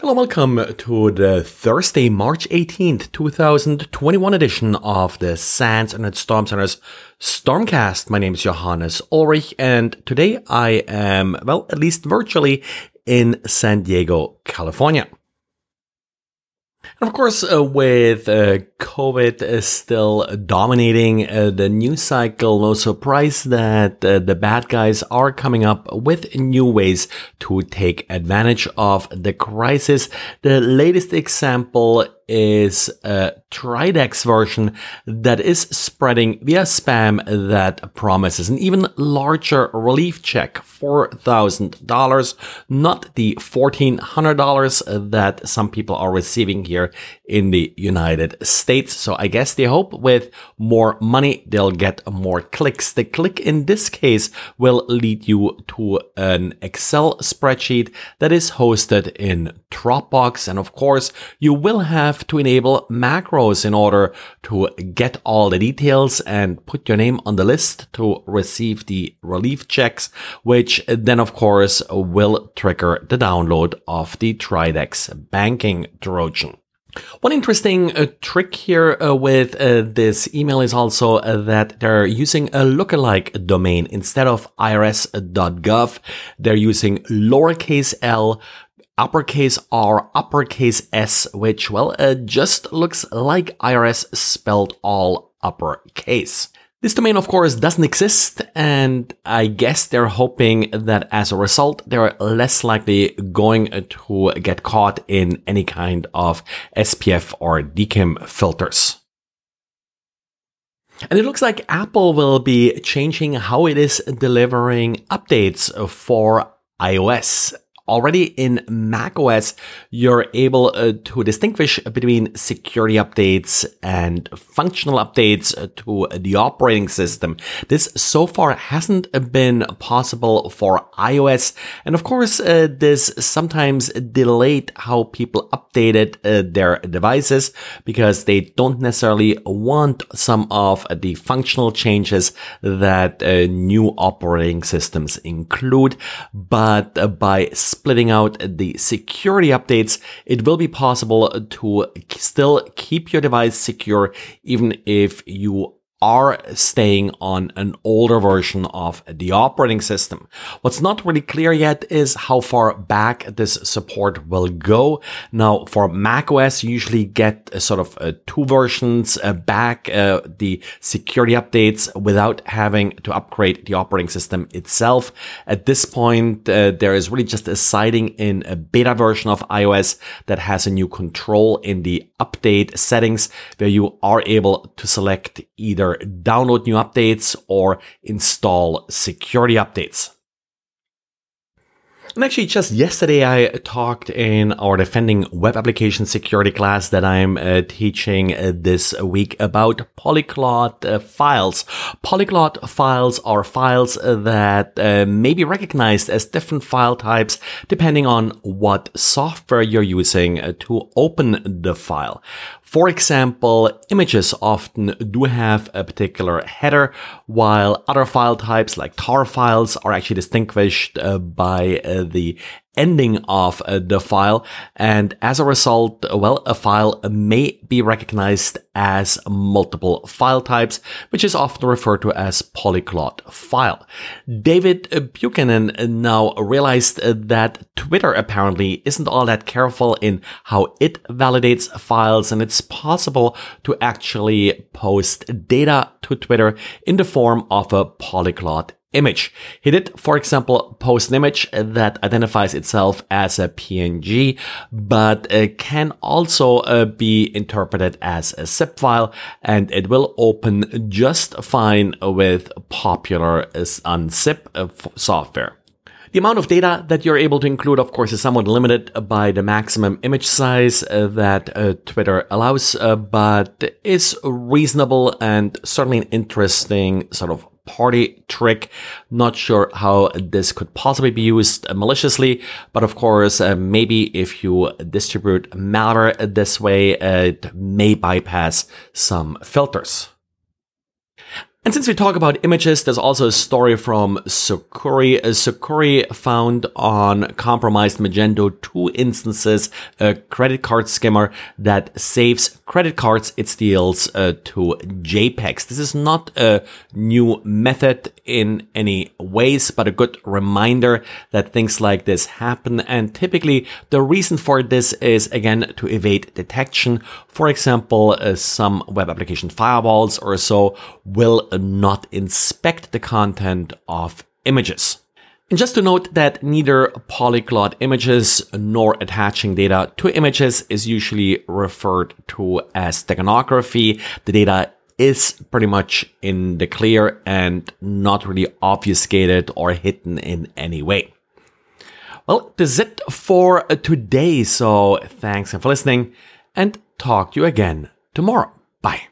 Hello, welcome to the Thursday, March 18th, 2021 edition of the SANS Internet Storm Center's Stormcast. My name is Johannes Ullrich, and today I am, well, at least virtually in San Diego, California. Of course, uh, with uh, COVID still dominating uh, the news cycle, no surprise that uh, the bad guys are coming up with new ways to take advantage of the crisis. The latest example is a Dridex version that is spreading via spam that promises an even larger relief check, $4,000, not the $1,400 that some people are receiving here in the United States. So I guess they hope with more money, they'll get more clicks. The click in this case will lead you to an Excel spreadsheet that is hosted in Dropbox. And of course, you will have to enable macros in order to get all the details and put your name on the list to receive the relief checks, which then of course will trigger the download of the Dridex banking Trojan. One interesting uh, trick here uh, with uh, this email is also uh, that they're using a lookalike domain instead of irs.gov. They're using lowercase l, uppercase R, uppercase S, which, well, uh, just looks like IRS spelled all uppercase. This domain, of course, doesn't exist, and I guess they're hoping that as a result, they're less likely going to get caught in any kind of SPF or DKIM filters. And it looks like Apple will be changing how it is delivering updates for iOS already in macOS, you're able uh, to distinguish between security updates and functional updates to the operating system. This so far hasn't been possible for iOS. And of course, uh, this sometimes delayed how people updated uh, their devices because they don't necessarily want some of the functional changes that uh, new operating systems include. But uh, by splitting out the security updates, it will be possible to still keep your device secure even if you are staying on an older version of the operating system. What's not really clear yet is how far back this support will go. Now, for macOS, you usually get a sort of uh, two versions uh, back, uh, the security updates without having to upgrade the operating system itself. At this point, uh, there is really just a sighting in a beta version of iOS that has a new control in the update settings where you are able to select either download new updates or install security updates. And actually, just yesterday, I talked in our defending web application security class that I'm uh, teaching uh, this week about polyglot uh, files. Polyglot files are files that uh, may be recognized as different file types depending on what software you're using uh, to open the file. For example, images often do have a particular header, while other file types like tar files are actually distinguished uh, by uh, the ending of uh, the file. And as a result, well, a file may be recognized as multiple file types, which is often referred to as polyglot file. David Buchanan now realized that Twitter apparently isn't all that careful in how it validates files, and it's possible to actually post data to Twitter in the form of a polyglot image. He did, for example, post an image that identifies itself as a PNG, but uh, can also uh, be interpreted as a zip file, and it will open just fine with popular unzip uh, software. The amount of data that you're able to include, of course, is somewhat limited by the maximum image size uh, that uh, Twitter allows, uh, but is reasonable and certainly an interesting sort of party trick. Not sure how this could possibly be used maliciously, but of course, uh, maybe if you distribute malware this way, uh, it may bypass some filters. And since we talk about images, there's also a story from Sucuri. Sucuri found on compromised Magento 2 instances a credit card skimmer that saves credit cards it steals uh, to JPEGs. This is not a new method in any ways, but a good reminder that things like this happen. And typically the reason for this is again to evade detection. For example, uh, some web application firewalls or so will not inspect the content of images. And just to note that neither polyglot images nor attaching data to images is usually referred to as steganography. The data is pretty much in the clear and not really obfuscated or hidden in any way. Well, that's it for today. So thanks for listening and talk to you again tomorrow. Bye.